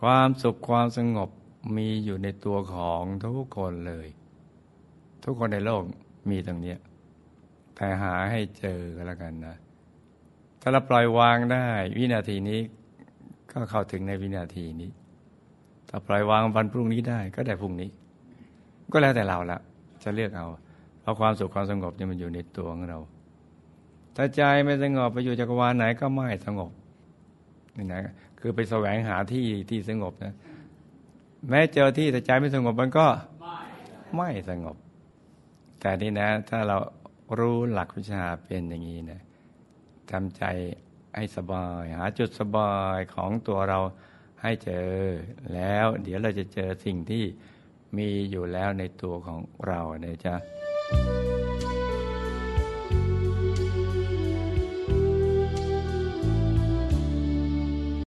ความสุขความสงบมีอยู่ในตัวของทุกคนเลย ทุกคนในโลกมีตรงนี้แต่หาให้เจอกันแล้วกันนะ ถ้าเราปล่อยวางได้ วินาทีนี้ก็เข้าถึงในวินาทีนี้ ถ้าปล่อยวางวันพรุ่งนี้ได้ก็ได้พรุ่งนี้ ก็แล้วแต่เราละจะเลือกเอา เพราะความสุขความสงบนี่มันอยู่ในตัวของเรา ถ้าใจไม่สงบไปอยู่จักรวาลไหนก็ไม่สงบ นี่นะคือไปแสวงหาที่ที่สงบนะ แม้เจอที่แต่ใจไม่สงบมันก็ไม่สงบ แต่นี่นะ ถ้าเรารู้หลักวิชาเป็นอย่างนี้นะทำใจให้สบาย หาจุดสบายของตัวเราให้เจอแล้ว เดี๋ยวเราจะเจอสิ่งที่มีอยู่แล้วในตัวของเราเนี่ยจ้ะ